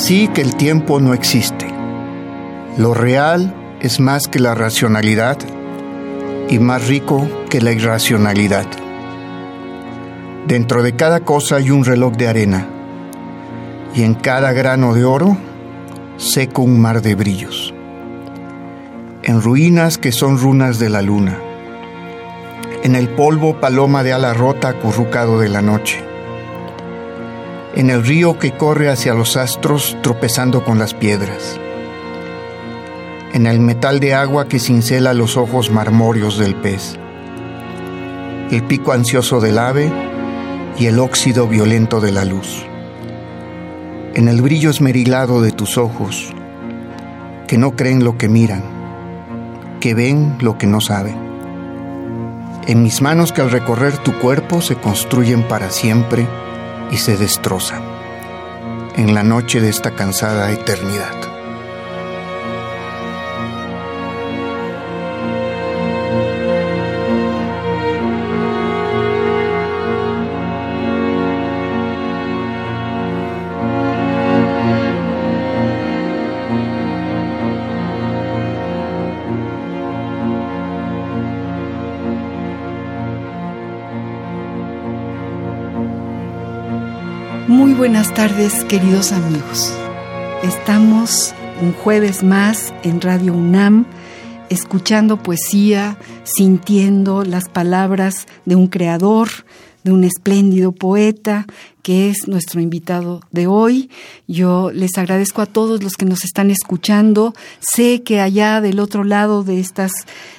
Así que el tiempo no existe. Lo real es más que la racionalidad y más rico que la irracionalidad. Dentro de cada cosa hay un reloj de arena y en cada grano de oro seco un mar de brillos. En ruinas que son runas de la luna. En el polvo paloma de ala rota acurrucado de la noche en el río que corre hacia los astros tropezando con las piedras, en el metal de agua que cincela los ojos marmóreos del pez, el pico ansioso del ave y el óxido violento de la luz, en el brillo esmerilado de tus ojos, que no creen lo que miran, que ven lo que no saben, en mis manos que al recorrer tu cuerpo se construyen para siempre, y se destroza en la noche de esta cansada eternidad. Buenas tardes, queridos amigos. Estamos un jueves más en Radio UNAM, escuchando poesía, sintiendo las palabras de un creador, de un espléndido poeta que es nuestro invitado de hoy. Yo les agradezco a todos los que nos están escuchando. Sé que allá del otro lado de estas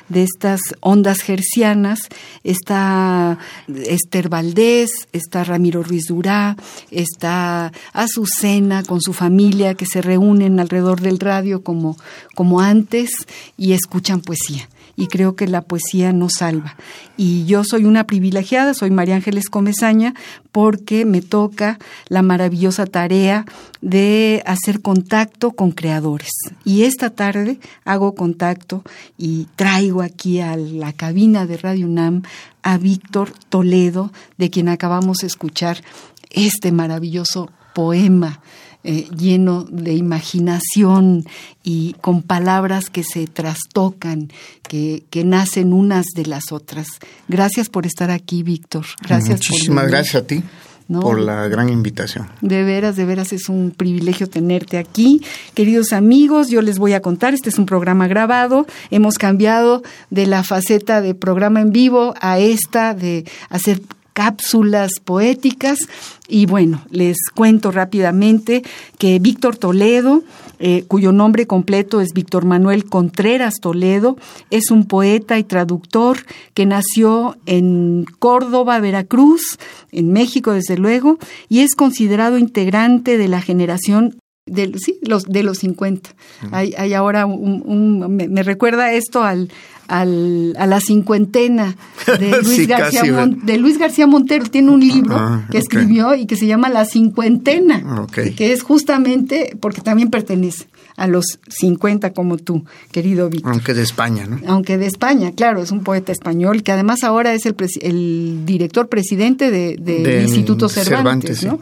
de estas ondas gercianas está Esther Valdés, está Ramiro Ruiz Durá, está Azucena con su familia que se reúnen alrededor del radio como, como antes y escuchan poesía y creo que la poesía nos salva. Y yo soy una privilegiada, soy María Ángeles Comezaña, porque me toca la maravillosa tarea de hacer contacto con creadores. Y esta tarde hago contacto y traigo aquí a la cabina de Radio UNAM a Víctor Toledo, de quien acabamos de escuchar este maravilloso poema eh, lleno de imaginación y con palabras que se trastocan, que, que, nacen unas de las otras. Gracias por estar aquí, Víctor. Gracias Muchísimas gracias a ti. por la gran invitación. De veras, de veras es un privilegio tenerte aquí. Queridos amigos, yo les voy a contar, este es un programa grabado, hemos cambiado de la faceta de programa en vivo a esta de hacer cápsulas poéticas. Y bueno, les cuento rápidamente que Víctor Toledo, eh, cuyo nombre completo es Víctor Manuel Contreras Toledo, es un poeta y traductor que nació en Córdoba, Veracruz, en México desde luego, y es considerado integrante de la generación de, sí, los, de los 50. hay, hay, ahora un, me, recuerda esto al, al, a la cincuentena de Luis, García de Luis García Montero. Tiene un libro ah, que escribió y que se llama La cincuentena, que es justamente porque también pertenece a los 50 como tú, querido Víctor. Aunque de España, ¿no? Aunque de España, claro, es un poeta español que además ahora es el, el director presidente del de, Instituto Cervantes, ¿no?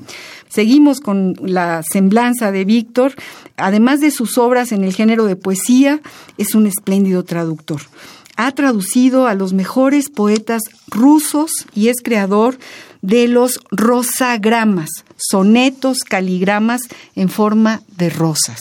Seguimos con la semblanza de Víctor. Además de sus obras en el género de poesía, es un espléndido traductor ha traducido a los mejores poetas rusos y es creador de los rosagramas, sonetos, caligramas en forma de rosas.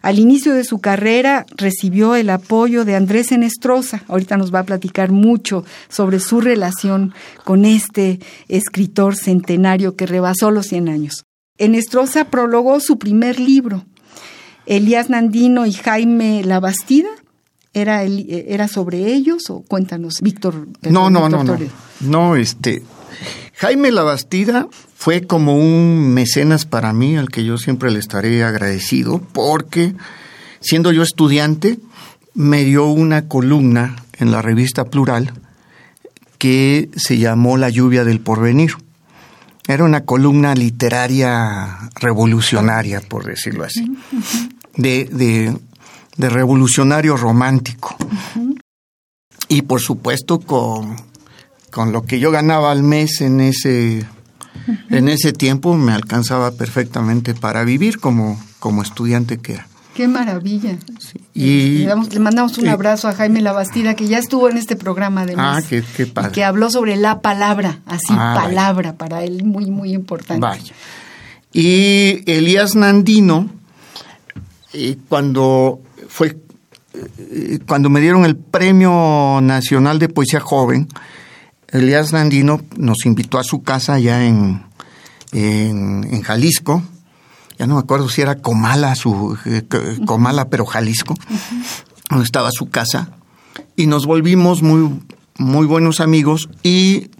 Al inicio de su carrera recibió el apoyo de Andrés Enestrosa. Ahorita nos va a platicar mucho sobre su relación con este escritor centenario que rebasó los 100 años. Enestrosa prologó su primer libro, Elías Nandino y Jaime Labastida. ¿Era, ¿Era sobre ellos o cuéntanos, Víctor? no, no, no, no. No, este. Jaime Labastida fue como un mecenas para mí, al que yo siempre le estaré agradecido, porque siendo yo estudiante, me dio una columna en la revista Plural que se llamó La lluvia del porvenir. Era una columna literaria revolucionaria, por decirlo así, de, de, revolucionario romántico. Y por supuesto con, con lo que yo ganaba al mes en ese, en ese tiempo me alcanzaba perfectamente para vivir como, como estudiante que era. Qué maravilla. Y, le, mandamos un abrazo a Jaime Labastida, que ya estuvo en este programa de Ah, qué, padre. que habló sobre la palabra, así, ah, palabra, para él muy, muy importante. Vaya. Y Elías Nandino, eh, cuando fue eh, cuando me dieron el Premio Nacional de Poesía Joven, Elías Nandino nos invitó a su casa allá en, en Jalisco, ya no me acuerdo si era Comala, su, eh, Comala, pero Jalisco, donde estaba su casa, y nos volvimos muy, muy buenos amigos y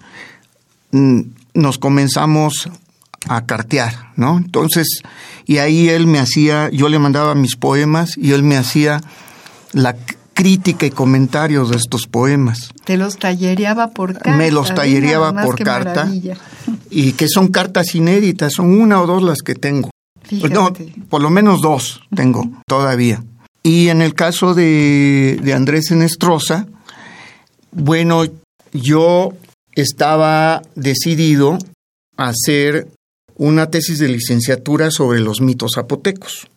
mm, nos comenzamos a cartear, ¿no? Entonces, y ahí él me hacía, yo le mandaba mis poemas y él me hacía la crítica y comentarios de estos poemas. ¿Te los tallereaba por carta? Me los tallereaba por carta. Y que son cartas inéditas, son una o dos las que tengo. No, por lo menos dos tengo todavía. Y en el caso de, de Andrés Enestrosa, bueno, yo estaba decidido a hacer una tesis de licenciatura sobre los mitos zapotecos.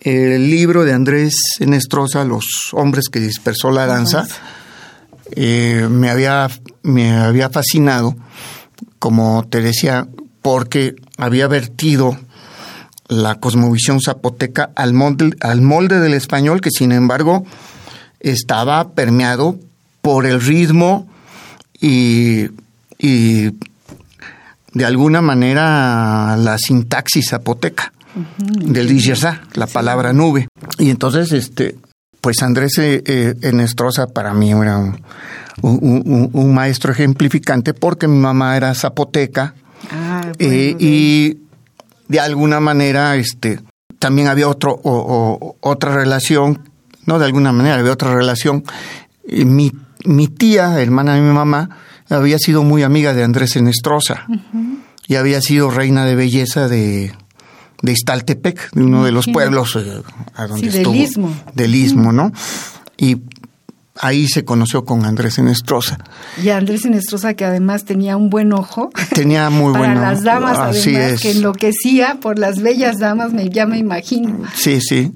El libro de Andrés Enestrosa, Los hombres que dispersó la danza, eh, me, había, me había fascinado, como te decía, porque había vertido la cosmovisión zapoteca al molde, al molde del español, que sin embargo estaba permeado por el ritmo y, y de alguna manera la sintaxis zapoteca. Del Diyezá, la palabra nube. Y entonces, este, pues Andrés eh, eh, Enestrosa para mí era un, un, maestro ejemplificante porque mi mamá era zapoteca. Ah, eh, y de alguna manera, este, también había otro, o, otra relación, no de alguna manera, había otra relación. Mi, mi tía, hermana de mi mamá, había sido muy amiga de Andrés Enestrosa y había sido reina de belleza de, de Iztaltepec, de uno de los pueblos eh, a donde estuvo. Del Istmo. Del Istmo, ¿no? Y ahí se conoció con Andrés Enestrosa. Y Andrés Enestrosa que además tenía un buen ojo. Tenía muy para buen ojo. las damas Así además, es. que enloquecía por las bellas damas, me, ya me imagino. Sí, sí.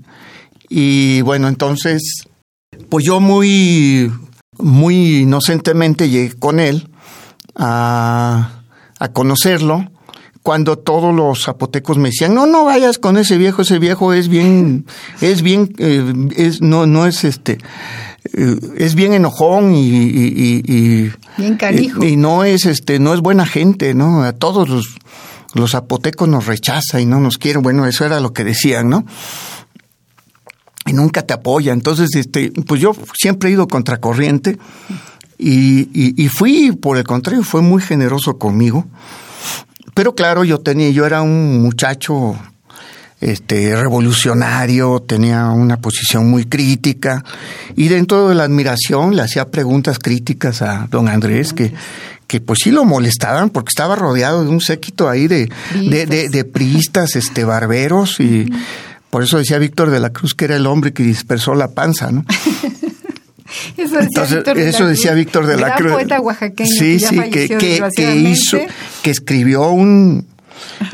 Y bueno, entonces, pues yo muy, muy inocentemente llegué con él a, a conocerlo cuando todos los zapotecos me decían, no, no vayas con ese viejo, ese viejo es bien, es bien, eh, es, no, no es este, eh, es bien enojón y, y, bien canijo. Y, no es este, no es buena gente, ¿no? A todos los, los zapotecos nos rechaza y no nos quieren. Bueno, eso era lo que decían, ¿no? Y nunca te apoya. Entonces, este, pues yo siempre he ido contracorriente y, y fui, por el contrario, fue muy generoso conmigo. Pero claro, yo tenía, yo era un muchacho este, revolucionario, tenía una posición muy crítica y dentro de la admiración le hacía preguntas críticas a don Andrés que, que pues sí lo molestaban porque estaba rodeado de un séquito ahí de, de, de, priistas, este, barberos y por eso decía Víctor de la Cruz que era el hombre que dispersó la panza, ¿no? Eso decía, Entonces, Víctor, de eso decía Víctor de la Cruz. poeta oaxaqueño. Sí, sí, que, que, hizo, que escribió un,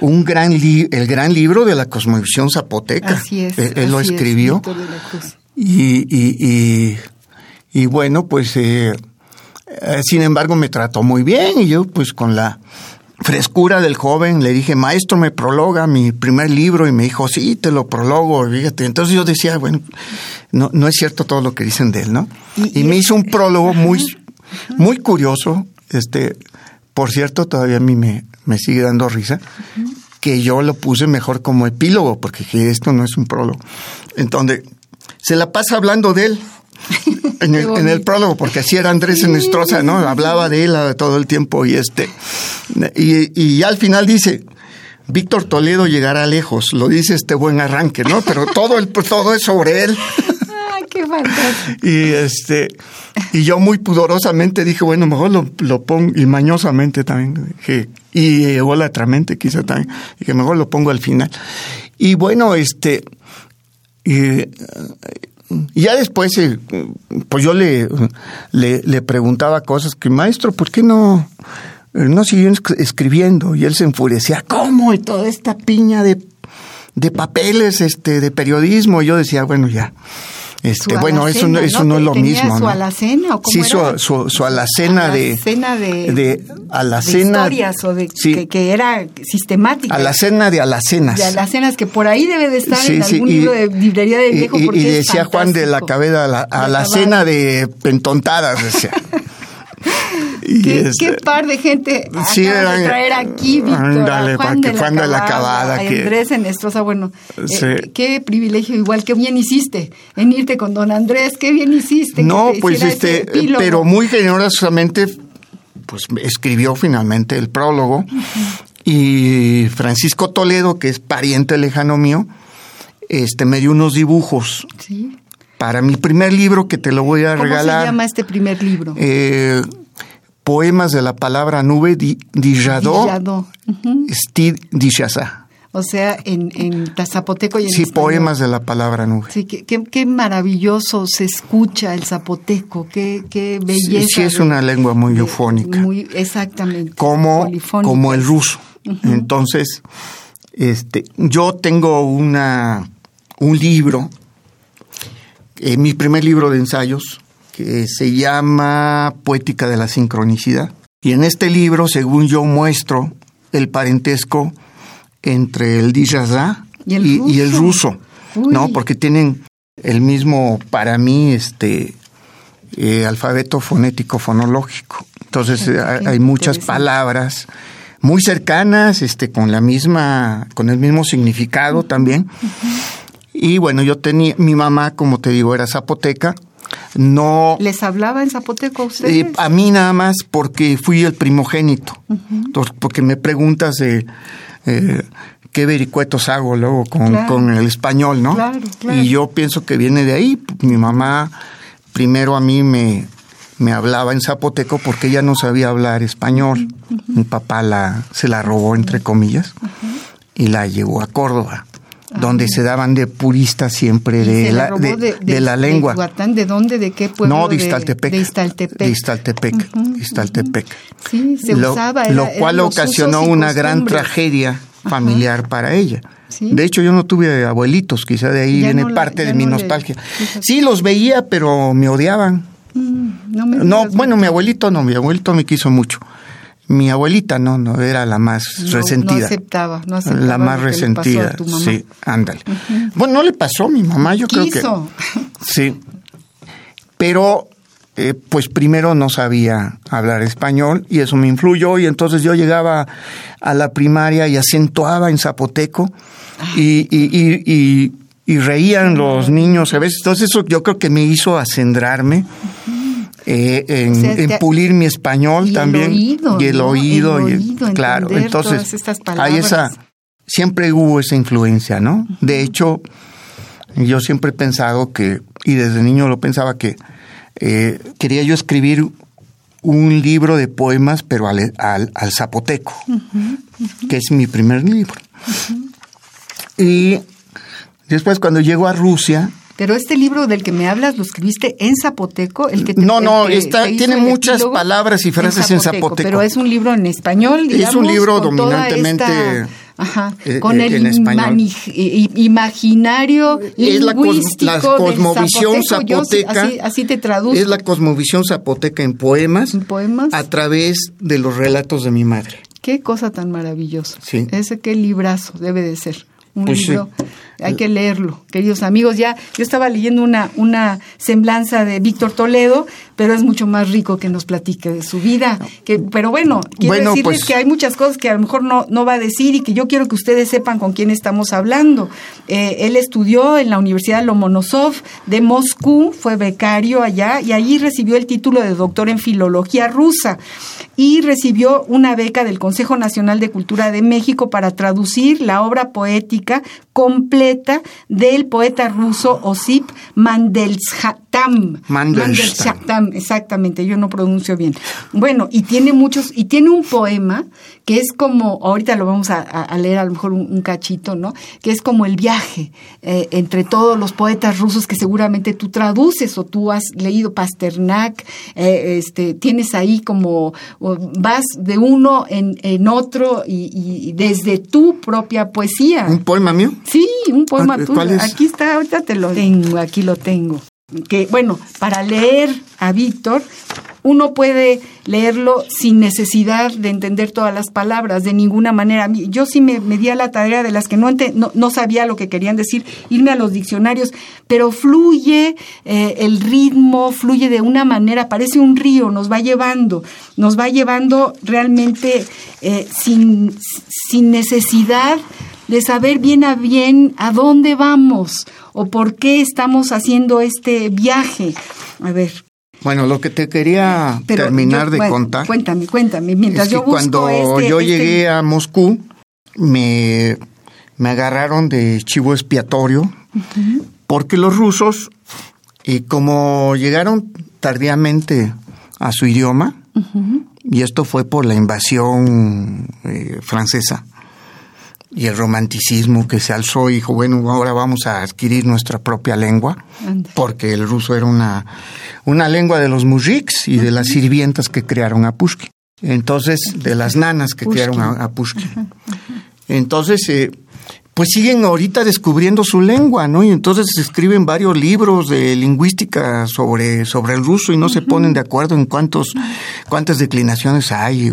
un gran el gran libro de la cosmovisión zapoteca. Así es. Él, lo escribió. y, y, y, y, bueno, pues eh, eh, sin embargo me trató muy bien y yo pues con la frescura del joven, le dije, maestro, me prologa mi primer libro y me dijo, sí, te lo prologo, fíjate. Entonces yo decía, bueno, no, no es cierto todo lo que dicen de él, ¿no? Y, me hizo un prólogo muy, muy curioso, este, por cierto, todavía a mí me, me sigue dando risa, que yo lo puse mejor como epílogo, porque esto no es un prólogo. Entonces, se la pasa hablando de él. En el, prólogo, porque así era Andrés Enestrosa, ¿no? Hablaba de él todo el tiempo y este. Y, y al final dice, Víctor Toledo llegará lejos, lo dice este buen arranque, ¿no? Pero todo, el, todo es sobre él. ¡Ay, qué fantástico! Y este, y yo muy pudorosamente dije, bueno, mejor lo, lo pongo, y mañosamente también, dije, y ególatramente quizá también, dije, mejor lo pongo al final. Y bueno, este, y, ya después, eh, pues yo le, le, le, preguntaba cosas que, maestro, ¿por qué no, no siguió escribiendo? Y él se enfurecía, ¿cómo? Y toda esta piña de, de papeles, este, de periodismo. Y yo decía, bueno, ya. Este, bueno, eso no, eso no, es lo mismo. ¿Su alacena o cómo Sí, Su, su, su, alacena, de, alacena de, de, alacena, de historias o de que, que, era sistemática. Alacena de alacenas. De alacenas, que por ahí debe de estar en algún libro de librería de viejo. Y, porque y decía Juan de la Cabeda, la, alacena de pentontadas, decía. ¿Qué, este, ¿Qué, par de gente sí, era, de traer aquí, Víctor? Ándale, Juan, de, Juan de la Cabada. Que, Andrés Enestrosa, bueno, sí. eh, qué privilegio, igual, qué bien hiciste en irte con don Andrés, qué bien hiciste. No, pues este, pero muy generosamente, pues escribió finalmente el prólogo. Uh -huh. Y Francisco Toledo, que es pariente lejano mío, este, me dio unos dibujos. Sí. Para mi primer libro, que te lo voy a ¿Cómo regalar. ¿Cómo se llama este primer libro? Eh, Poemas de la palabra nube di, di Jadot, uh -huh. Stid di Chaza. O sea, en, en zapoteco y en Sí, español. poemas de la palabra nube. Sí, qué, qué, qué, maravilloso se escucha el zapoteco, qué, qué belleza. Sí, sí es una lengua muy de, eufónica. Muy, exactamente. Como, como el ruso. Uh -huh. Entonces, este, yo tengo una, un libro, eh, mi primer libro de ensayos, que se llama Poética de la Sincronicidad. Y en este libro, según yo muestro el parentesco entre el Dijaza y el y, ruso, y el ruso ¿no? Porque tienen el mismo, para mí, este eh, alfabeto fonético fonológico. Entonces Qué hay, hay muchas palabras muy cercanas, este, con la misma, con el mismo significado uh -huh. también. Uh -huh. Y bueno, yo tenía, mi mamá, como te digo, era zapoteca, no... ¿Les hablaba en zapoteco a ustedes? Eh, a mí nada más porque fui el primogénito. Uh -huh. Porque me preguntas eh, eh, qué vericuetos hago luego con, claro. con el español, ¿no? Claro, claro. Y yo pienso que viene de ahí. Mi mamá primero a mí me, me hablaba en zapoteco porque ella no sabía hablar español. Uh -huh. Mi papá la, se la robó, entre comillas, y la llevó a Córdoba donde se daban de puristas siempre de la, de, de, de, la lengua. De, ¿De dónde? ¿De qué pueblo? No, de Iztaltepec. De Iztaltepec. De Iztaltepec. Uh -huh. Iztaltepec. Sí, se lo, usaba. Era, lo cual ocasionó una gran tragedia familiar para ella. ¿Sí? De hecho, yo no tuve abuelitos, quizá de ahí ya viene no parte la, de mi no nostalgia. Le... Sí, los veía, pero me odiaban. Mm, no, me no bueno, mi abuelito no, mi abuelito me quiso mucho mi abuelita no, no era la más no, resentida. No aceptaba, no aceptaba. La más resentida. Sí, ándale. Uh -huh. Bueno, no le pasó a mi mamá, yo Quiso. creo que. Sí. Pero, eh, pues primero no sabía hablar español y eso me influyó. Y entonces yo llegaba a la primaria y acentuaba en zapoteco y, y, y, y, y reían los niños a veces. Entonces, eso yo creo que me hizo acendrarme. Uh -huh eh, en, o sea, en, pulir mi español y también el oído, y el ¿no? oído, el y, oído claro entonces hay esa siempre hubo esa influencia no uh -huh. de hecho yo siempre he pensado que y desde niño lo pensaba que eh, quería yo escribir un libro de poemas pero al, al, al zapoteco uh -huh. Uh -huh. que es mi primer libro y después cuando llego a Rusia pero este libro del que me hablas lo escribiste en zapoteco, el que te, no no que está tiene muchas palabras y frases en zapoteco, en zapoteco, pero es un libro en español. Digamos, es un libro dominantemente esta, ajá, eh, con el imaginario es la, cos, la cosmovisión zapoteco, zapoteca. Así, así, te traduzco. Es la cosmovisión zapoteca en poemas, en poemas a través de los relatos de mi madre. Qué cosa tan maravillosa. Sí. Ese qué librazo debe de ser. Un Pues sí. Hay que leerlo, queridos amigos. Ya yo estaba leyendo una, una semblanza de Víctor Toledo, pero es mucho más rico que nos platique de su vida. Que, pero bueno, quiero Bueno, decirles pues- que hay muchas cosas que a lo mejor no, no va a decir y que yo quiero que ustedes sepan con quién estamos hablando. Eh, él estudió en la Universidad Lomonosov de Moscú, fue becario allá y allí recibió el título de doctor en filología rusa y recibió una beca del Consejo Nacional de Cultura de México para traducir la obra poética completa del poeta ruso Osip Mandelstam. Mandelstam. exactamente, yo no pronuncio bien. Bueno, y tiene muchos, y tiene un poema que es como, ahorita lo vamos a, leer a lo mejor un, un cachito, ¿no? Que es como el viaje eh, entre todos los poetas rusos que seguramente tú traduces o tú has leído Pasternak, eh, este, tienes ahí como, vas de uno en, en otro y, y desde tu propia poesía. ¿Un poema mío? Sí, un poema Ah, tuyo. Aquí está, ahorita te lo tengo, aquí lo tengo. Que bueno, para leer a Víctor, uno puede leerlo sin necesidad de entender todas las palabras, de ninguna manera. Yo sí me, me di a la tarea de las que no, ente- no, no sabía lo que querían decir, irme a los diccionarios, pero fluye eh, el ritmo, fluye de una manera, parece un río, nos va llevando, nos va llevando realmente eh, sin, sin necesidad de saber bien a bien a dónde vamos o por qué estamos haciendo este viaje. A ver, Bueno, lo que te quería pero terminar yo- de bueno, contar Cuéntame, cuéntame. Mientras es que yo busco cuando este- yo este- llegué a Moscú, me, me agarraron de chivo expiatorio, porque los rusos, y como llegaron tardíamente a su idioma, y esto fue por la invasión eh, francesa, y el romanticismo que se alzó y dijo, bueno, ahora vamos a adquirir nuestra propia lengua, porque el ruso era una, una lengua de los mujiks y de las sirvientas que crearon a Pushkin. Entonces, de las nanas que Pushkin. crearon a, a Pushkin. Entonces, eh, pues siguen ahorita descubriendo su lengua, ¿no? Y entonces escriben varios libros de lingüística sobre, sobre el ruso y no se ponen de acuerdo en cuántos, cuántas declinaciones hay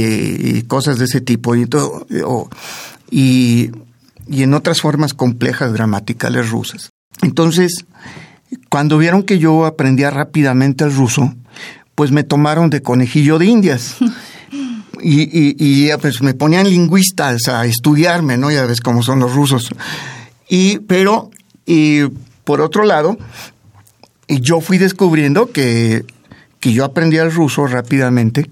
y, y cosas de ese tipo. Y, todo, o- y, y en otras formas complejas gramaticales rusas. Entonces, cuando vieron que yo aprendía rápidamente el ruso, pues me tomaron de conejillo de indias. Y, y, pues me ponían lingüistas a estudiarme, ¿no? Ya ves cómo son los rusos. Y, pero, y por otro lado, y yo fui descubriendo que, que yo aprendía el ruso rápidamente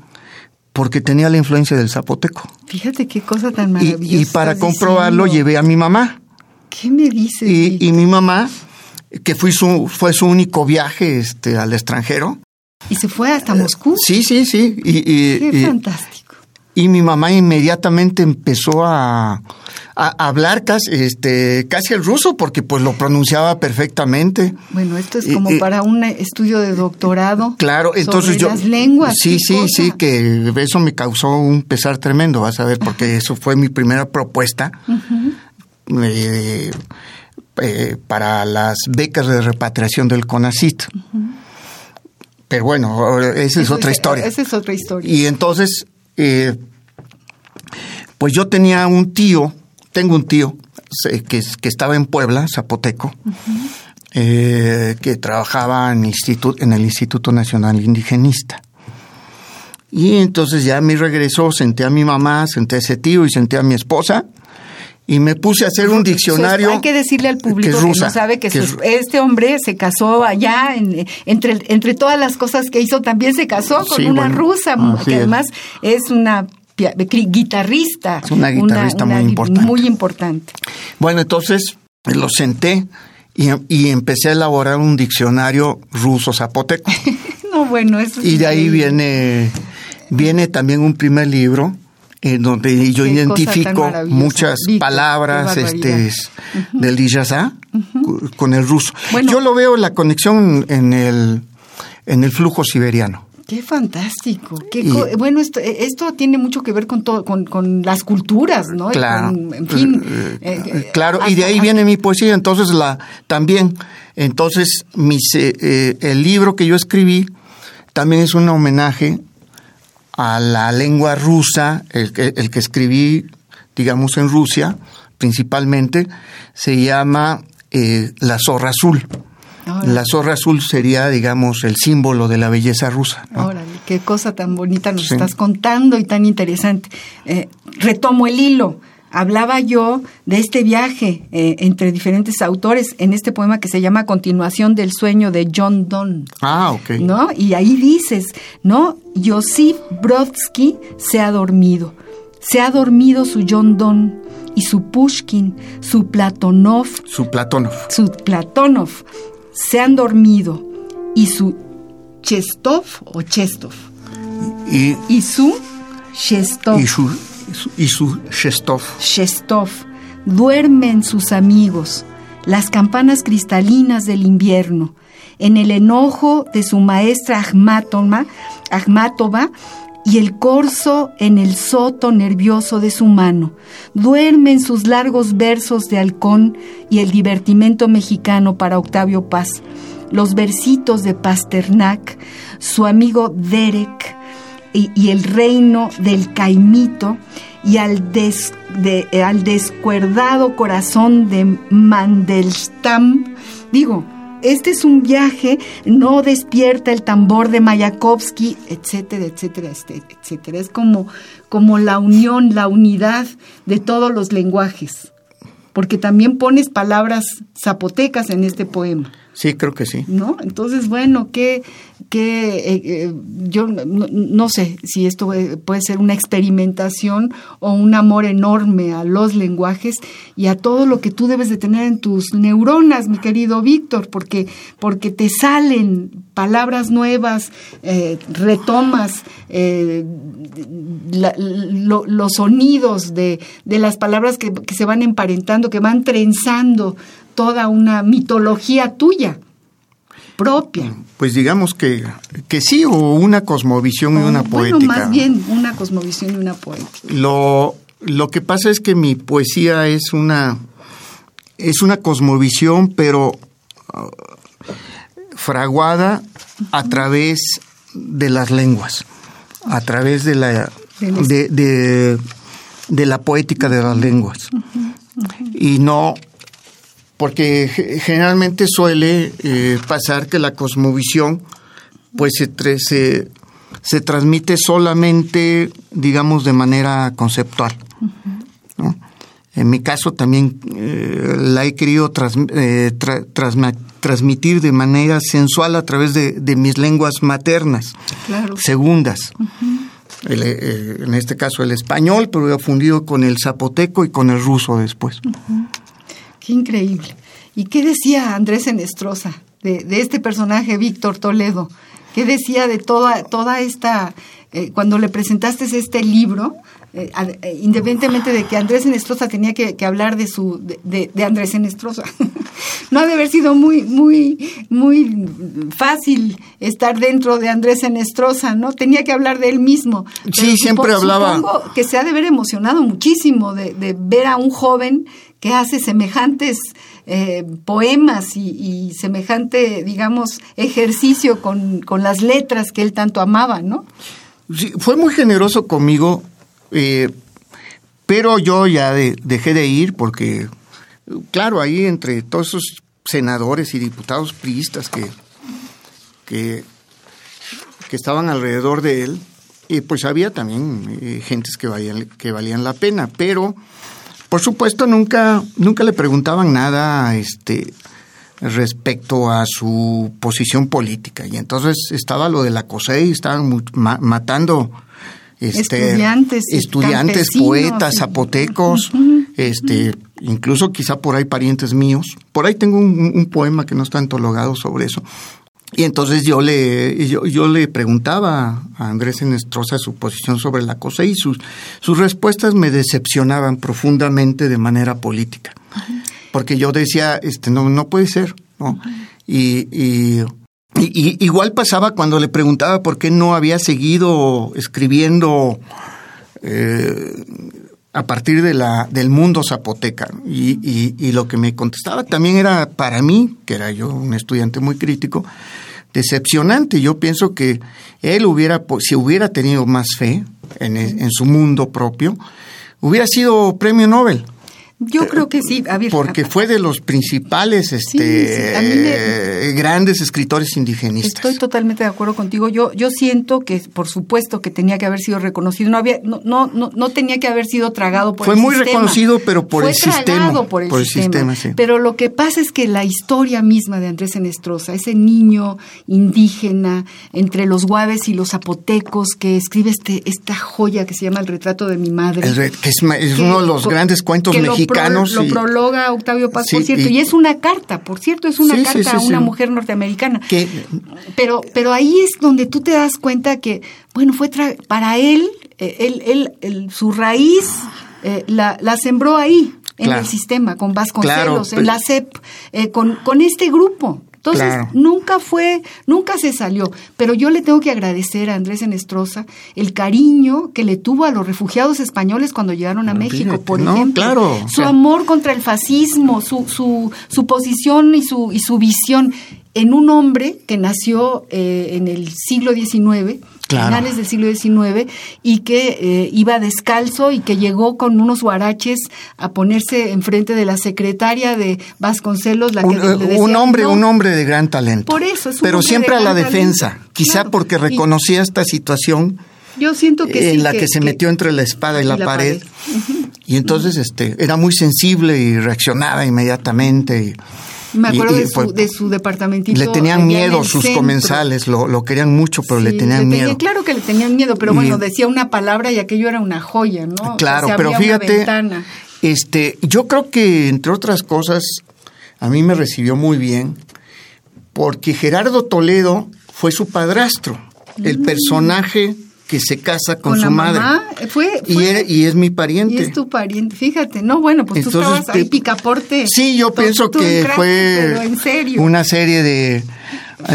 porque tenía la influencia del zapoteco. Fíjate qué cosa tan maravillosa. y para comprobarlo diciendo. llevé a mi mamá. ¿Qué me dices? Y, mi mamá, que fue su, fue su único viaje este, al extranjero. ¿Y se fue hasta Moscú? Sí, sí, sí. Y, y- Qué fantástico. Y mi mamá inmediatamente empezó a, a hablar casi, este, casi el ruso porque pues lo pronunciaba perfectamente. Bueno, esto es como para un estudio de doctorado. Claro, entonces yo... Las lenguas. Sí, sí, cosa. sí, que eso me causó un pesar tremendo, vas a ver, porque eso fue mi primera propuesta eh, eh, para las becas de repatriación del CONACIT. Pero bueno, esa es otra historia. Esa es otra historia. Y entonces, eh, pues yo tenía un tío, tengo un tío que, es- que estaba en Puebla, zapoteco, eh, que trabajaba en el, Instituto, en el Instituto Nacional Indigenista. Y entonces ya a mi regreso senté a mi mamá, senté a ese tío y senté a mi esposa y me puse a hacer un diccionario. Hay que decirle al público que es rusa, no sabe que, que su- es- este hombre se casó allá, en- entre, entre todas las cosas que hizo, también se casó con Sí, una bueno, rusa, que además es una guitarrista. Es una guitarrista muy gui- importante. Muy importante. Bueno, entonces lo senté y, y empecé a elaborar un diccionario ruso zapoteco. No, bueno, eso es Y de ahí viene, viene también un primer libro en donde yo Qué identifico muchas palabras este, del Iyazá con el ruso. Bueno. yo lo veo la conexión en el, en el flujo siberiano. Qué fantástico. Qué Y- bueno, esto, esto tiene mucho que ver con todo, con, con las culturas, ¿no? Claro. con, en fin. Eh, eh, eh, claro, y de ahí hasta- viene mi poesía. Entonces, la también, entonces, mis, eh, eh, el libro que yo escribí también es un homenaje a la lengua rusa, el que, el que escribí, digamos, en Rusia, principalmente, se llama eh, la zorra azul. La zorra azul sería, digamos, el símbolo de la belleza rusa. Órale, qué cosa tan bonita nos estás contando y tan interesante. Eh, retomo el hilo. Hablaba yo de este viaje eh, entre diferentes autores en este poema que se llama Continuación del sueño de John Donne. Ah, ok. ¿No? Y ahí dices, ¿no? Josip Brodsky se ha dormido. Se ha dormido su John Donne y su Pushkin, su Platonov. Su Platonov. Su Platonov se han dormido y su Chestov o Chestov y, y su Chestov y su, y su Chestov Chestov duermen sus amigos las campanas cristalinas del invierno. En el enojo de su maestra Akhmatova y el corzo en el soto nervioso de su mano. Duermen sus largos versos de halcón y el divertimento mexicano para Octavio Paz, los versitos de Pasternak, su amigo Derek y, el reino del caimito y al, al descuerdado corazón de Mandelstam. Digo, este es un viaje, no despierta el tambor de Mayakovsky, etcétera, etcétera, este, etcétera. Es como, como la unión, la unidad de todos los lenguajes, porque también pones palabras zapotecas en este poema. Sí, creo que sí. ¿No? Entonces, bueno, qué, que eh, eh, yo no, sé si esto eh, puede ser una experimentación o un amor enorme a los lenguajes y a todo lo que tú debes de tener en tus neuronas, mi querido Víctor, porque, porque te salen palabras nuevas, retomas los sonidos de, de las palabras que, que se van emparentando, que van trenzando toda una mitología tuya propia. Pues digamos que, que sí, o una cosmovisión y una poética. Bueno, más bien una cosmovisión y una poética. Lo, lo que pasa es que mi poesía es una, es una cosmovisión, pero uh, fraguada a través de las lenguas, a través de la, de, de, la poética de las lenguas. Y no porque generalmente suele eh, pasar que la cosmovisión pues se, se, transmite solamente, digamos, de manera conceptual. En mi caso también eh, la he querido eh, transmitir de manera sensual a través de, mis lenguas maternas, segundas. en este caso el español, pero he fundido con el zapoteco y con el ruso después. Qué increíble. ¿Y qué decía Andrés Enestrosa de, de este personaje, Víctor Toledo? ¿Qué decía de toda, toda esta, eh, cuando le presentaste este libro, eh, eh, independientemente de que Andrés Enestrosa tenía que, hablar de su de, de, Andrés Enestrosa. no ha de haber sido muy, muy, muy fácil estar dentro de Andrés Enestrosa, ¿no? Tenía que hablar de él mismo. sí, siempre hablaba. Supongo que se ha de haber emocionado muchísimo de, de ver a un joven que hace semejantes eh, poemas y, semejante, digamos, ejercicio con, las letras que él tanto amaba, ¿no? Sí, fue muy generoso conmigo, eh, pero yo ya dejé de ir porque, claro, ahí entre todos esos senadores y diputados priistas que, que, estaban alrededor de él, y pues había también eh, gentes que, que valían la pena, pero por supuesto, nunca, nunca le preguntaban nada este, respecto a su posición política. Y entonces estaba lo de la COSEI, estaban matando este, estudiantes, estudiantes poetas, zapotecos, este, incluso quizá por ahí parientes míos. Por ahí tengo un, un poema que no está antologado sobre eso. Y entonces yo le, yo, yo le preguntaba a Andrés Enestrosa su posición sobre la cosa y sus, sus respuestas me decepcionaban profundamente de manera política. Porque yo decía, este, no, no puede ser, ¿no? Y, y, igual pasaba cuando le preguntaba por qué no había seguido escribiendo eh, a partir de la, del mundo zapoteca. Y, y, y, lo que me contestaba también era para mí, que era yo un estudiante muy crítico, decepcionante. Yo pienso que él hubiera, si hubiera tenido más fe en, en su mundo propio, hubiera sido premio Nobel. Yo creo que sí, porque fue de los principales este, grandes escritores indigenistas. Estoy totalmente de acuerdo contigo. Yo, yo siento que, por supuesto, que tenía que haber sido reconocido. No había, no, no, no, tenía que haber sido tragado por fue el sistema. Fue muy reconocido, pero por el sistema. Por el sistema. Pero lo que pasa es que la historia misma de Andrés Enestrosa, ese niño indígena entre los guaves y los zapotecos que escribe este, esta joya que se llama El retrato de mi madre. que es, uno de los grandes cuentos mexicanos lo prologa Octavio Paz, por cierto, y, es una carta, por cierto, es una carta a una mujer norteamericana. Pero, pero ahí es donde tú te das cuenta que, bueno, fue para él, eh, él, él, su raíz eh, la, la sembró ahí, en el sistema, con Vasconcelos, en la CEP, eh, con, con este grupo. Entonces, nunca fue, nunca se salió. Pero yo le tengo que agradecer a Andrés Enestrosa el cariño que le tuvo a los refugiados españoles cuando llegaron a México, por ejemplo. Claro, su amor contra el fascismo, su, su, su posición y su, y su visión en un hombre que nació eh, en el siglo XIX finales del siglo XIX, y que eh, iba descalzo y que llegó con unos guaraches a ponerse enfrente de la secretaria de Vasconcelos, la que un, le decía, un hombre, un hombre de gran talento. Por eso es Pero siempre a la defensa, quizá porque reconocía esta situación. Yo siento que en la que, se metió entre la espada y, la, pared. Y entonces este era muy sensible y reaccionaba inmediatamente. Me acuerdo de, su, de su departamentito. Le tenían miedo sus comensales, lo, lo, querían mucho, pero le tenían miedo. claro que le tenían miedo, pero bueno, decía una palabra y aquello era una joya, ¿no? Claro, pero fíjate, este, yo creo que entre otras cosas, a mí me recibió muy bien, porque Gerardo Toledo fue su padrastro, el mm. personaje que se casa con, su madre. Fue, y, y, es mi pariente. Y es tu pariente, fíjate. No, bueno, pues tú estabas ahí picaporte. Sí, yo pienso que fue una serie de,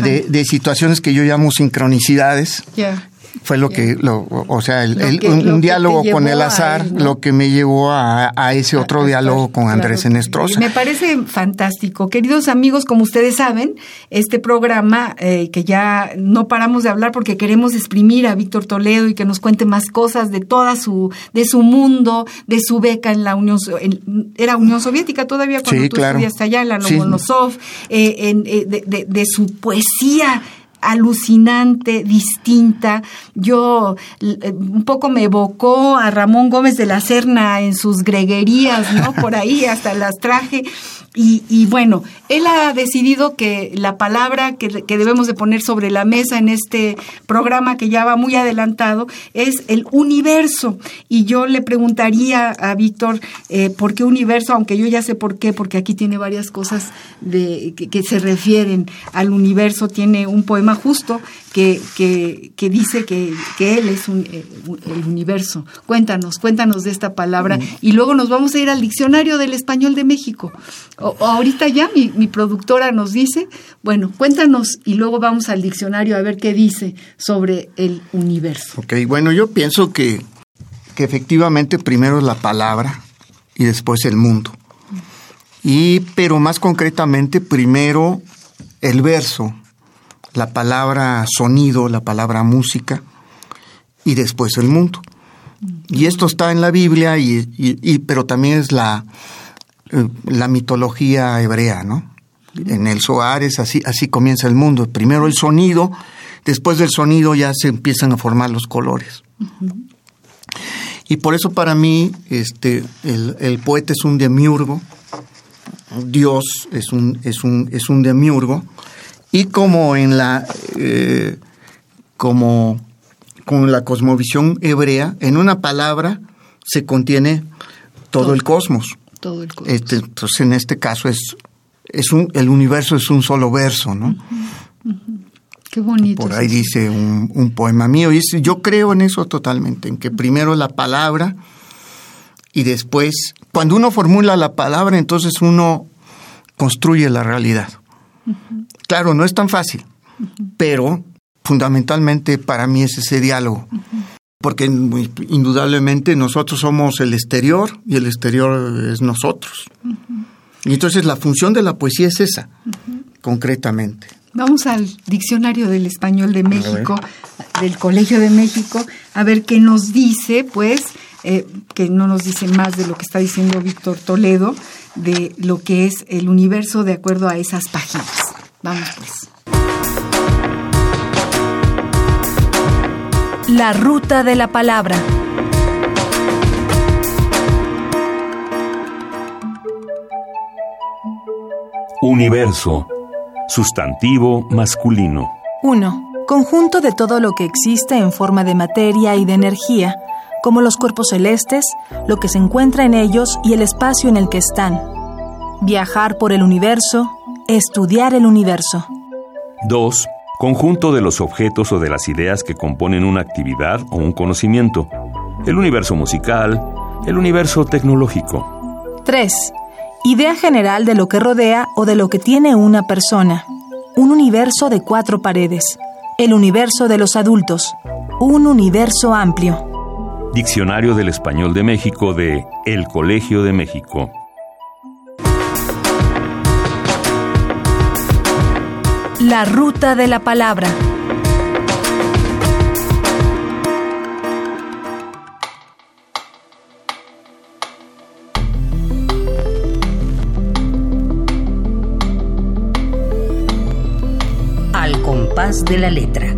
de, situaciones que yo llamo sincronicidades. Ya fue lo que, lo, o sea, el, un, diálogo con el azar, lo que me llevó a, ese otro diálogo con Andrés Enestrosa. Me parece fantástico. Queridos amigos, como ustedes saben, este programa eh, que ya no paramos de hablar porque queremos exprimir a Víctor Toledo y que nos cuente más cosas de toda su, de su mundo, de su beca en la Unión, era Unión Soviética todavía cuando tú estudiaste allá, en la Lomonosov, eh, eh, de, de su poesía alucinante, distinta. Yo eh, un poco me evocó a Ramón Gómez de la Serna en sus greguerías, ¿no? Por ahí hasta las traje. Y, bueno, él ha decidido que la palabra que, debemos de poner sobre la mesa en este programa que ya va muy adelantado es el universo. Y yo le preguntaría a Víctor, eh, ¿por qué universo? Aunque yo ya sé por qué, porque aquí tiene varias cosas de, que, se refieren al universo. Tiene un poema justo que, que, dice que, él es un, eh, el universo. Cuéntanos, cuéntanos de esta palabra. Y luego nos vamos a ir al diccionario del español de México ahorita ya mi, productora nos dice, bueno, cuéntanos y luego vamos al diccionario a ver qué dice sobre el universo. Ok, bueno, yo pienso que, que efectivamente primero es la palabra y después el mundo. Y, pero más concretamente, primero el verso, la palabra sonido, la palabra música, y después el mundo. Y esto está en la Biblia, y pero también es la, eh, la mitología hebrea, ¿no? En el Soares así, así comienza el mundo. Primero el sonido, después del sonido ya se empiezan a formar los colores. Y por eso para mí este, el, poeta es un demiurgo, Dios es un, es un, es un demiurgo, y como en la, eh, como con la cosmovisión hebrea, en una palabra se contiene todo el cosmos. Todo el este, entonces, en este caso es, es un, el universo es un solo verso, ¿no? Qué bonito. Por ahí dice un, poema mío. Y yo creo en eso totalmente, en que primero la palabra y después, cuando uno formula la palabra, entonces uno construye la realidad. Claro, no es tan fácil, pero fundamentalmente para mí es ese diálogo porque indudablemente nosotros somos el exterior y el exterior es nosotros. Y entonces la función de la poesía es esa, concretamente. Vamos al diccionario del español de México, del Colegio de México, a ver qué nos dice, pues, eh, que no nos dice más de lo que está diciendo Víctor Toledo, de lo que es el universo de acuerdo a esas páginas. Vamos pues. La ruta de la palabra. Universo. Sustantivo masculino. 1. Conjunto de todo lo que existe en forma de materia y de energía, como los cuerpos celestes, lo que se encuentra en ellos y el espacio en el que están. Viajar por el universo, estudiar el universo. 2. Conjunto de los objetos o de las ideas que componen una actividad o un conocimiento. El universo musical, el universo tecnológico. 3. Idea general de lo que rodea o de lo que tiene una persona. Un universo de cuatro paredes. El universo de los adultos. Un universo amplio. Diccionario del Español de México de El Colegio de México. La ruta de la palabra. Al compás de la letra.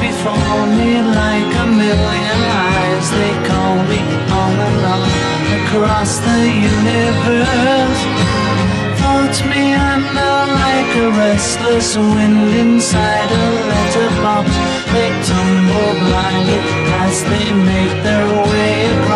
before me like a million eyes. They call me on and on across the universe. Floats me under like a restless wind inside a letterbox. They tumble blindly as they make their way across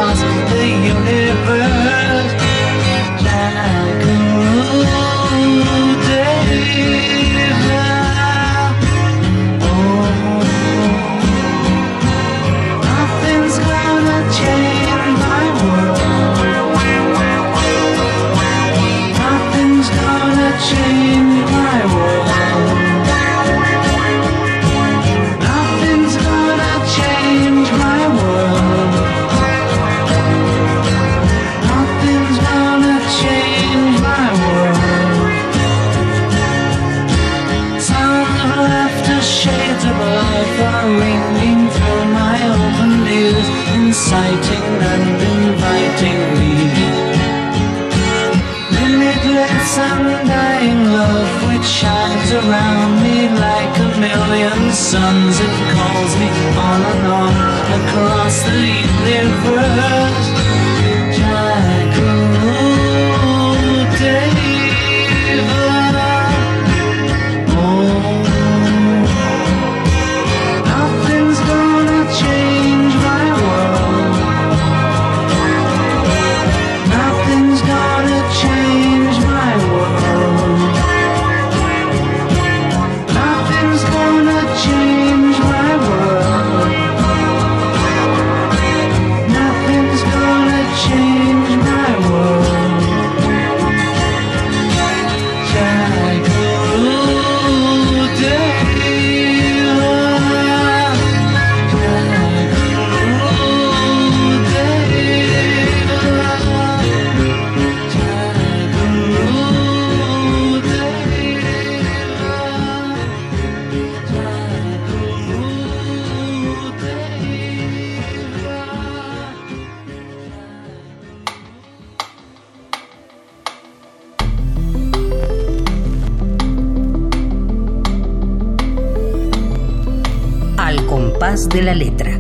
de la letra.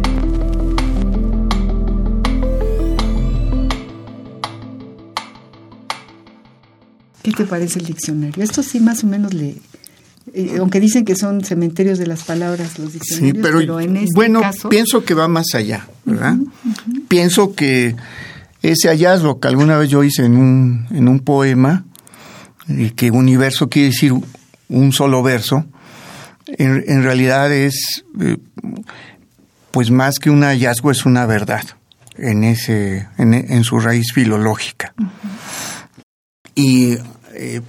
¿Qué te parece el diccionario? Esto sí más o menos le... eh, aunque dicen que son cementerios de las palabras los Sí, diccionarios, pero, pero, en este bueno, caso... pienso que va más allá, ¿verdad? Pienso que ese hallazgo que alguna vez yo hice en un, en un poema, y que universo quiere decir un solo verso, en, en realidad es, eh, pues más que un hallazgo, es una verdad en, ese, en, en su raíz filológica. Y eh,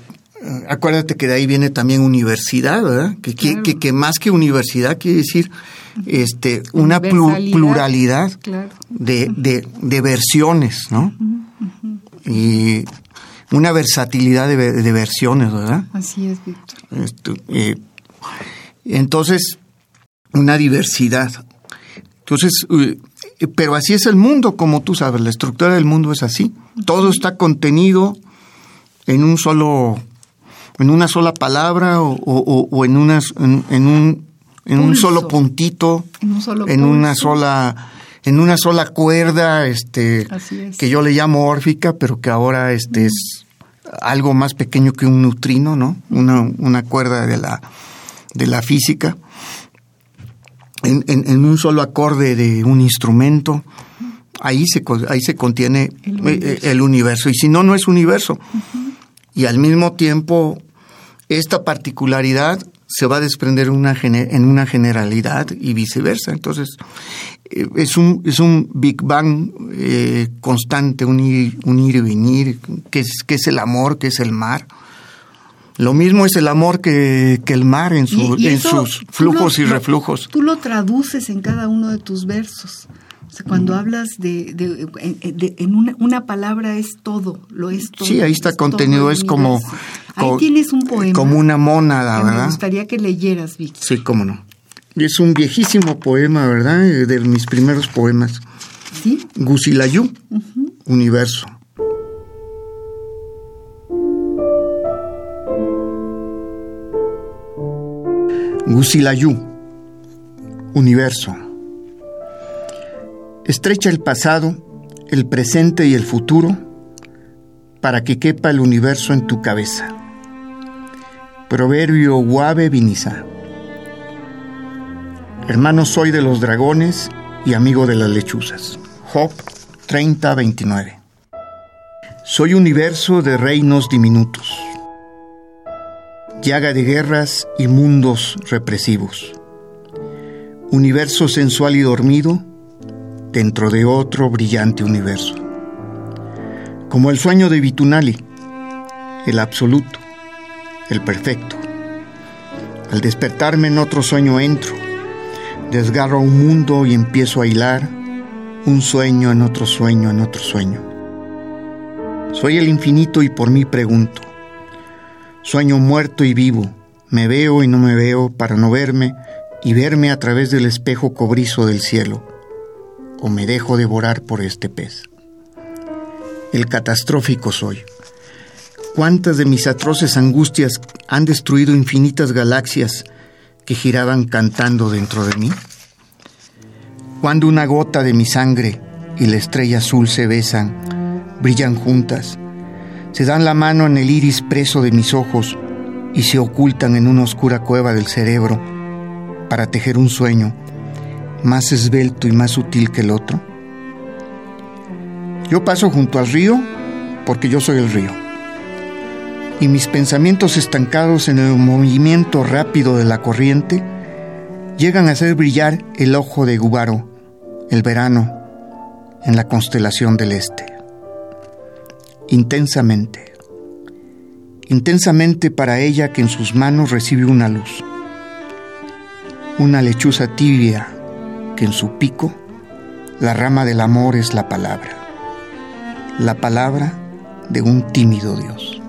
acuérdate que de ahí viene también universidad, ¿verdad? Que, que- Claro. que, que más que universidad quiere decir este, una pluralidad Claro. de, de, de versiones, ¿no? Y una versatilidad de, ve- de versiones, ¿verdad? Así es, Víctor. Esto, eh, entonces, una diversidad. Entonces, eh, pero así es el mundo, como tú sabes, la estructura del mundo es así. Todo está contenido en un solo, en una sola palabra o, o- o en, unas, en, en un, en un solo puntito, En un solo en una sola, en una sola cuerda, este, es. que yo le llamo órfica, pero que ahora este es algo más pequeño que un neutrino, ¿no? Una, una cuerda de la, de la física. En, en- en un solo acorde de un instrumento. Ahí se, ahí se contiene El eh, universo. el universo. Y si no, no es universo. Y al mismo tiempo, esta particularidad se va a desprender una en una generalidad y viceversa. Entonces, eh, es un, es un Big Bang eh, constante, un ir, un ir y venir, que es, que es el amor, que es el mar. Lo mismo es el amor que, que el mar en, su- Y- y en eso sus flujos lo- y reflujos. Tú lo traduces en cada uno de tus versos. O sea, cuando hablas de, de- en- de- en una, una palabra es todo, lo es todo. Sí, ahí está es contenido, es como. Ahí co- tienes un poema. como una mónada, que me ¿verdad? gustaría que leyeras, Víctor. Sí, cómo no. Es un viejísimo poema, ¿verdad? Eh, De mis primeros poemas. ¿Sí? Gusilayú, universo. Gusilayú, universo. Estrecha el pasado, el presente y el futuro para que quepa el universo en tu cabeza. Proverbio Guave Vinizá. Hermano soy de los dragones y amigo de las lechuzas. Job 30:29. Soy universo de reinos diminutos, llaga de guerras y mundos represivos. Universo sensual y dormido dentro de otro brillante universo. Como el sueño de Vitunali, el absoluto, el perfecto. Al despertarme en otro sueño entro, desgarro un mundo y empiezo a hilar un sueño en otro sueño en otro sueño. Soy el infinito y por mí pregunto. Sueño muerto y vivo, me veo y no me veo para no verme y verme a través del espejo cobrizo del cielo, o me dejo devorar por este pez. El catastrófico soy. ¿Cuántas de mis atroces angustias han destruido infinitas galaxias que giraban cantando dentro de mí? Cuando una gota de mi sangre y la estrella azul se besan, brillan juntas, se dan la mano en el iris preso de mis ojos y se ocultan en una oscura cueva del cerebro para tejer un sueño más esbelto y más sutil que el otro. Yo paso junto al río porque yo soy el río. Y mis pensamientos estancados en el movimiento rápido de la corriente llegan a hacer brillar el ojo de Gubaro, el verano, en la constelación del este. Intensamente. Intensamente para ella que en sus manos recibe una luz. Una lechuza tibia que en su pico la rama del amor es la palabra. La palabra de un tímido Dios.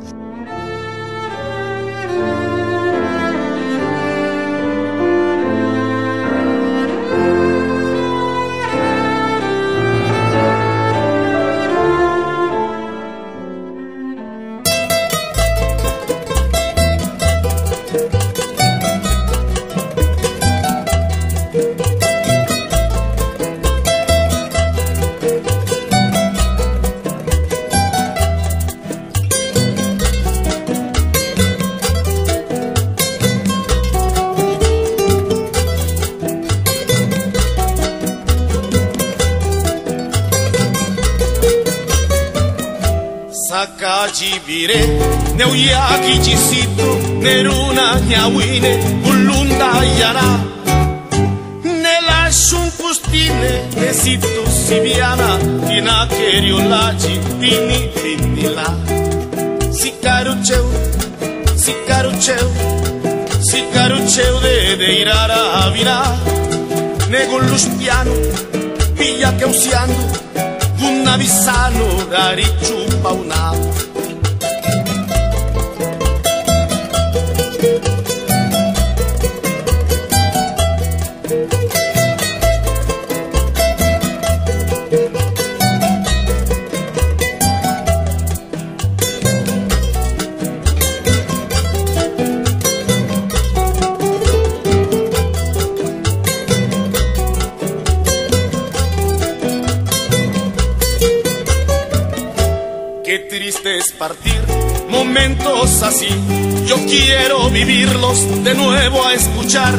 awine Kullunda yara Nella shun pustine Nesito sibiana fina Tina keriolaci Tini vinila Sicaruceu Sicaruceu Sicaruceu de de irara avina Negolustiano Pilla avisano da ricciupa paunao dari chupa una partir momentos así. Yo quiero vivirlos de nuevo a escuchar.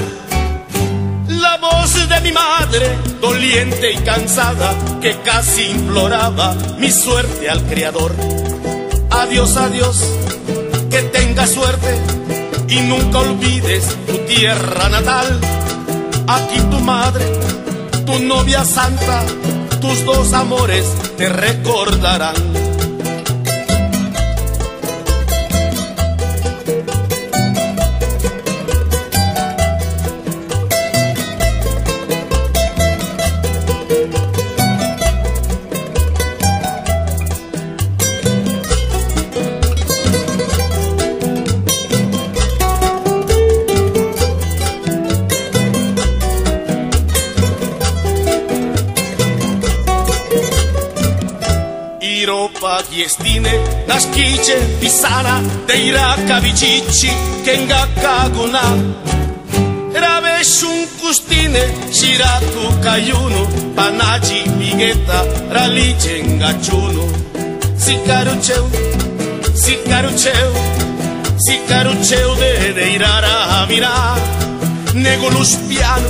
La voz de mi madre, doliente y cansada, que casi imploraba mi suerte al Creador. Adiós, adiós, que tenga suerte y nunca olvides tu tierra natal. Aquí tu madre, tu novia santa, tus dos amores te recordarán. Yestine, Nashkiche, Pisana, Teira, Kavichichi, Kenga, Kaguna. Rabeshun Kustine, Shiraku, Kayuno, Panachi, Pigueta, Raliche, Gachuno. Sicarucheu, Sicarucheu, Sicarucheu de Deirara, Amira. Negolus piano,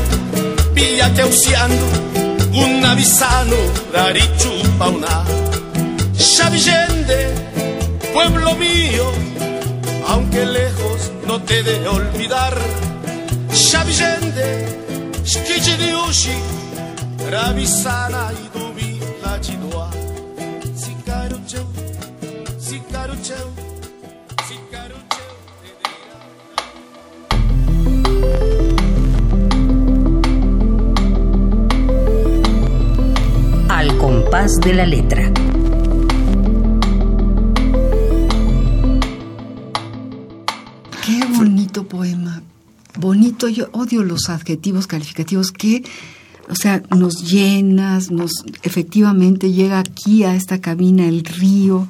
Pilla Teusiano, un avisano, Rarichu, Pauna. Chavillende, pueblo mío, aunque lejos no te de olvidar. Chavillende, Shkichiriushi, Ravisana y Dubi la Chidua. Sikarucheu, Sikarucheu, Sikarucheu. Al compás de la letra. Bonito, yo odio los adjetivos calificativos que, o sea, nos llenas, nos efectivamente llega aquí a esta cabina el río,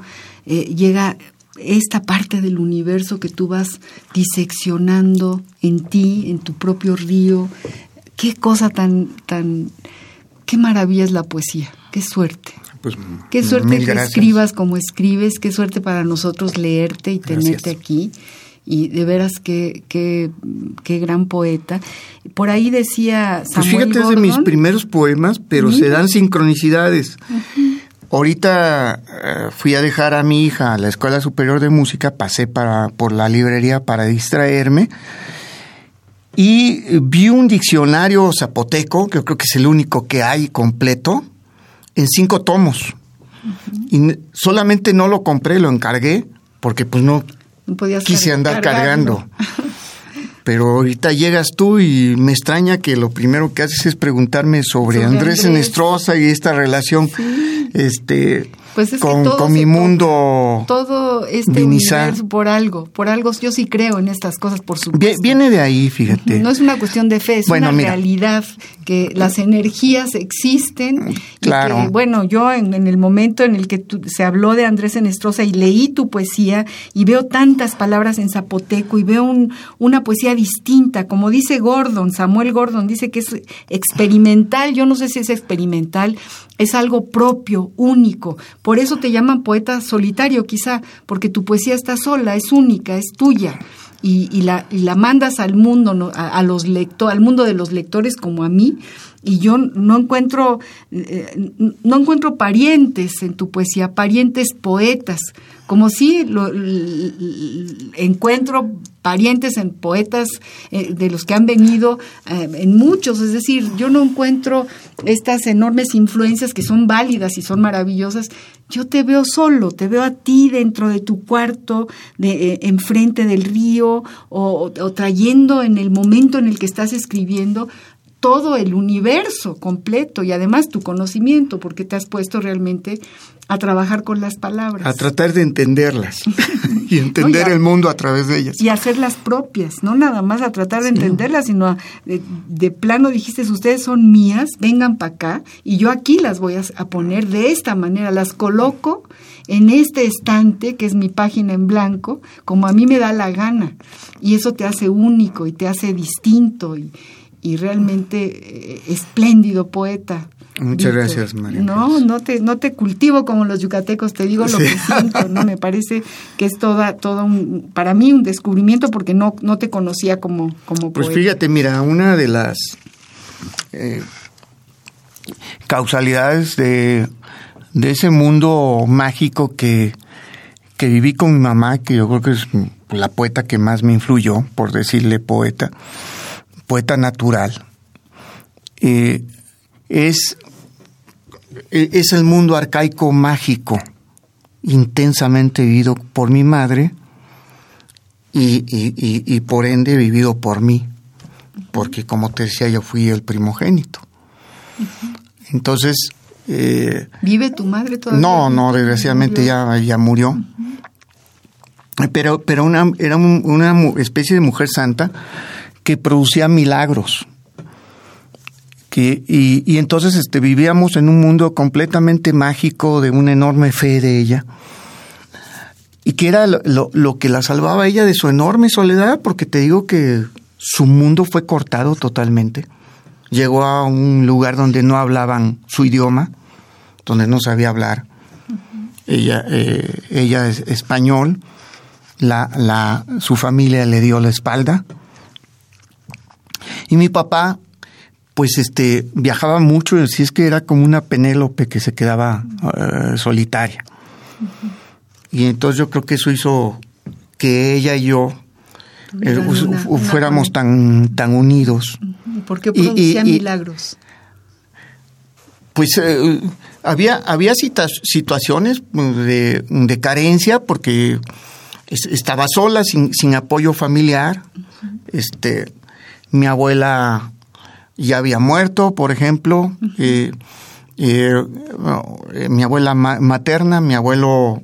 eh, llega esta parte del universo que tú vas diseccionando en ti, en tu propio río. Qué cosa tan, tan, qué maravilla es la poesía, qué suerte. Pues, qué suerte que escribas como escribes, qué suerte para nosotros leerte y tenerte aquí y de veras qué, qué, qué gran poeta. Por ahí decía Samuel Pues fíjate, es de mis primeros poemas, pero se dan sincronicidades. Ahorita eh, fui a dejar a mi hija a la Escuela Superior de Música, pasé para, por la librería para distraerme y vi un diccionario zapoteco, que creo que es el único que hay completo, en cinco tomos. Y solamente no lo compré, lo encargué, porque pues no quise andar cargando. Pero ahorita llegas tú y me extraña que lo primero que haces es preguntarme sobre, Andrés, Enestrosa y esta relación este pues con, mi mundo todo este universo por algo por algo. Yo sí creo en estas cosas por supuesto. viene de ahí fíjate. No es una cuestión de fe es una realidad que las energías existen claro y que, bueno yo en, el momento en el que se habló de Andrés Enestrosa y leí tu poesía y veo tantas palabras en zapoteco y veo un, una poesía distinta como dice Gordon Samuel Gordon dice que es experimental. Yo no sé si es experimental es algo propio único. Por eso te llaman poeta solitario, quizá, porque tu poesía está sola, es única, es tuya. y, la, la mandas al mundo, a, los lectores, al mundo de los lectores como a mí, y yo no encuentro, eh, no encuentro parientes en tu poesía, parientes poetas, como si lo, encuentro parientes en poetas eh, de los que han venido eh, en muchos, es decir, yo no encuentro estas enormes influencias que son válidas y son maravillosas. Yo te veo solo, te veo a ti dentro de tu cuarto, de, enfrente del río, o trayendo en el momento en el que estás escribiendo todo el universo completo y además tu conocimiento, porque te has puesto realmente a trabajar con las palabras. A tratar de entenderlas y entender el mundo a través de ellas. Y hacerlas propias, no nada más a tratar de entenderlas, sino de, plano dijiste, ustedes son mías, vengan para acá y yo aquí las voy a, a poner de esta manera, las coloco en este estante, que es mi página en blanco, como a mí me da la gana. Y eso te hace único y te hace distinto y, y realmente eh, espléndido poeta. Muchas gracias, María. No, no te, no te cultivo como los yucatecos, te digo lo que siento, ¿no? Me parece que es toda, todo un, para mí un descubrimiento porque no, no te conocía como, como Pues fíjate, mira, una de las eh, causalidades de, de ese mundo mágico que, que viví con mi mamá, que yo creo que es la poeta que más me influyó, por decirle poeta, poeta natural, eh, es, e, es el mundo arcaico mágico, intensamente vivido por mi madre y, por ende vivido por mí, porque como te decía, yo fui el primogénito. Entonces... Eh, ¿Vive tu madre todavía? No, no, desgraciadamente ya, ya murió. Pero, pero una, era una especie de mujer santa que producía milagros. Que, y, entonces este, vivíamos en un mundo completamente mágico, de una enorme fe de ella. Y que era lo, que la salvaba ella de su enorme soledad, porque te digo que su mundo fue cortado totalmente. Llegó a un lugar donde no hablaban su idioma, donde no sabía hablar. Ella, eh, ella es español, la, la, su familia le dio la espalda y mi papá, pues este, viajaba mucho, y así es que era como una Penélope que se quedaba eh, solitaria. Y entonces yo creo que eso hizo que ella y yo eh, fuéramos tan, tan unidos. ¿Por qué producía milagros? Pues eh, había, había situaciones de, de, carencia porque estaba sola, sin, sin apoyo familiar. Este, mi abuela ya había muerto, por ejemplo, eh, eh, mi abuela materna, mi abuelo,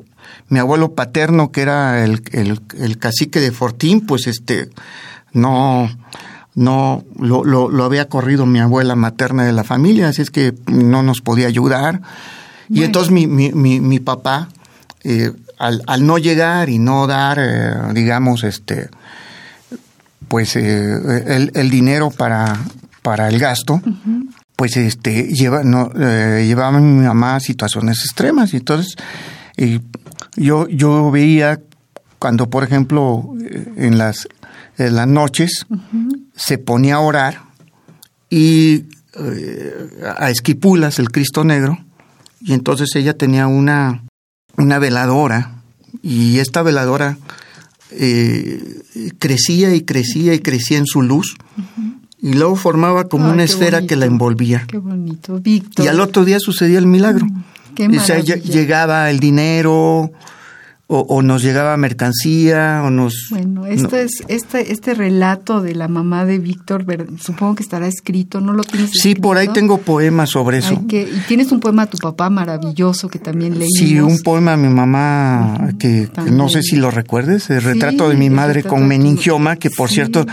mi abuelo paterno, que era el, el, cacique de Fortín, pues este, no, no, lo, lo, había corrido mi abuela materna de la familia, así es que no nos podía ayudar. Y entonces mi, mi, mi, papá, eh, al, al, no llegar y no dar, digamos, este, pues eh, el, dinero para, para el gasto, pues este lleva, no, eh, llevaba a mi mamá a situaciones extremas. Y entonces yo, yo veía cuando, por ejemplo, eh, en las, en las noches se ponía a orar y a Esquipulas, el Cristo Negro, y entonces ella tenía una, una veladora y esta veladora eh, crecía y crecía y crecía en su luz. Y luego formaba como una esfera que la envolvía. Qué bonito, Víctor. Y al otro día sucedía el milagro. Mm, llegaba el dinero, o, nos llegaba mercancía, o nos... Bueno, este, es, este, este relato de la mamá de Víctor, supongo que estará escrito, ¿no lo tienes Sí, por ahí tengo poemas sobre eso. y tienes un poema a tu papá maravilloso que también leí. Sí, un poema a mi mamá que, no sé si lo recuerdes, el retrato de mi madre con meningioma, que por cierto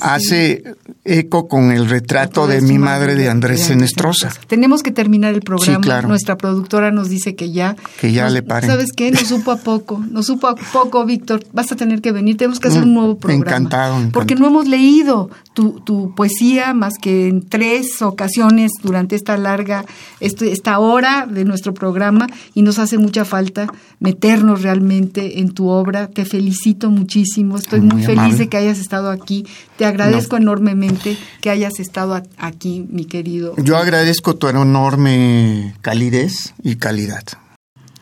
hace eco con el retrato de, mi madre de Andrés Senestrosa. Tenemos que terminar el programa. Nuestra productora nos dice que ya. Que ya le pare. ¿Sabes qué? Nos supo a poco poco, nos supo a poco, Víctor. Vas a tener que venir, tenemos que hacer un Mm, nuevo programa. encantado, encantado. Porque no hemos leído tu, tu poesía más que en tres ocasiones durante esta larga, este- esta hora de nuestro programa y nos hace mucha falta meternos realmente en tu obra. Te felicito muchísimo, estoy muy, Muy feliz amable. de que hayas estado aquí. Te agradezco enormemente que hayas estado aquí, mi querido. Yo agradezco tu enorme calidez y calidad.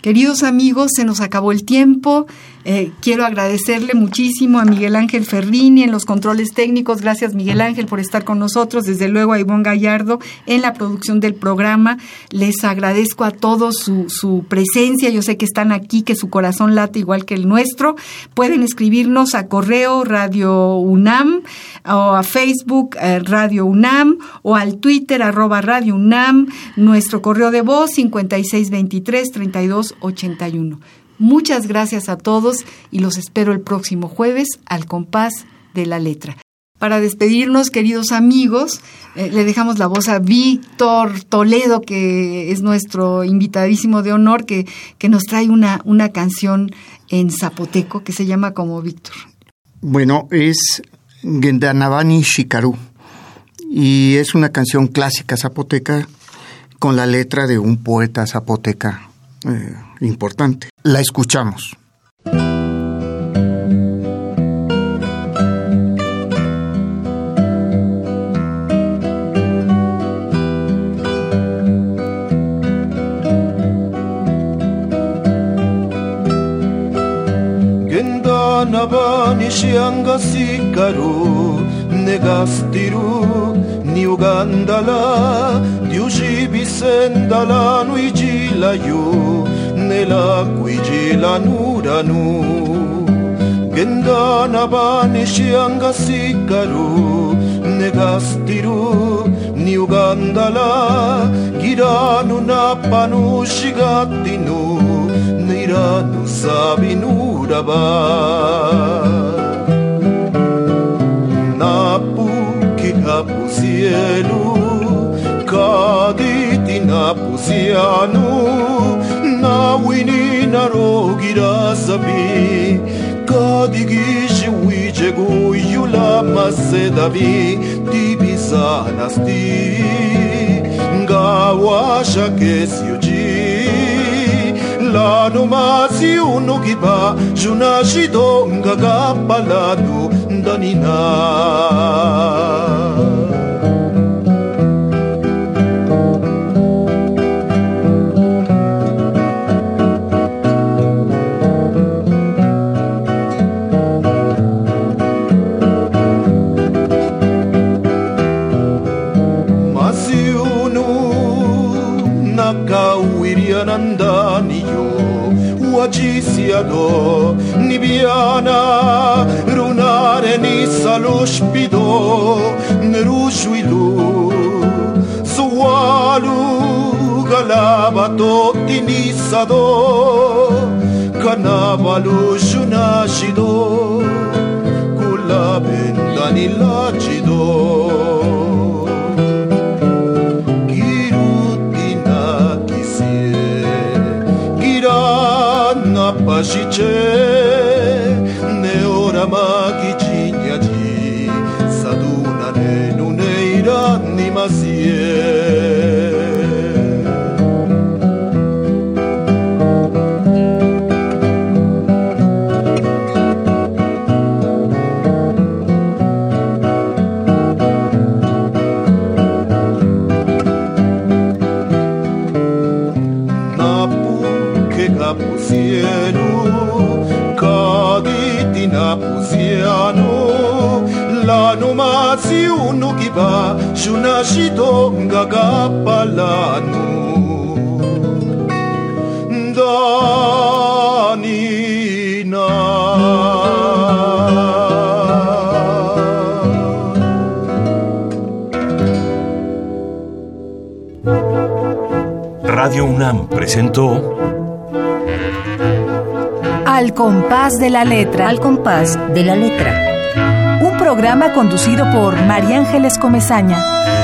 Queridos amigos, se nos acabó el tiempo. Eh, quiero agradecerle muchísimo a Miguel Ángel Ferrini en los controles técnicos. Gracias, Miguel Ángel, por estar con nosotros. Desde luego a Ivonne Gallardo en la producción del programa. Les agradezco a todos su, presencia. Yo sé que están aquí, que su corazón late igual que el nuestro. Pueden escribirnos a correo Radio UNAM o a Facebook eh, Radio UNAM o al Twitter arroba Radio UNAM. Nuestro correo de voz 5623-3281. Muchas gracias a todos y los espero el próximo jueves al compás de la letra. Para despedirnos, queridos amigos, eh, le dejamos la voz a Víctor Toledo, que es nuestro invitadísimo de honor, que, que nos trae una, una canción en zapoteco que se llama como Víctor. Bueno, es Gendanavani Shikaru y es una canción clásica zapoteca con la letra de un poeta zapoteca eh, importante. La escuchamos. Gendanavani Shiangasicaru Negastiru Ni nella quigi la nuda nu Gendana bani shianga sikaru Negastiru ni Ugandala Giranu napanu shigatinu Niranu sabinu raba Napu kihapu cielu Kaditinapu cianu wini narogira sabi kadigishi wijegu yula masedavi tibizanasti ngawasha kesiuji lano masi unogiba junashidongagapaladu ndanina. piano, nibiana, runare ni salo shpido, në sualu, galaba to tini sado, kanavalu shuna shido, kula bendani lacido. și ce Danina Radio UNAM presentó Al compás de la letra. Al compás de la letra. Programa conducido por María Ángeles Comezaña.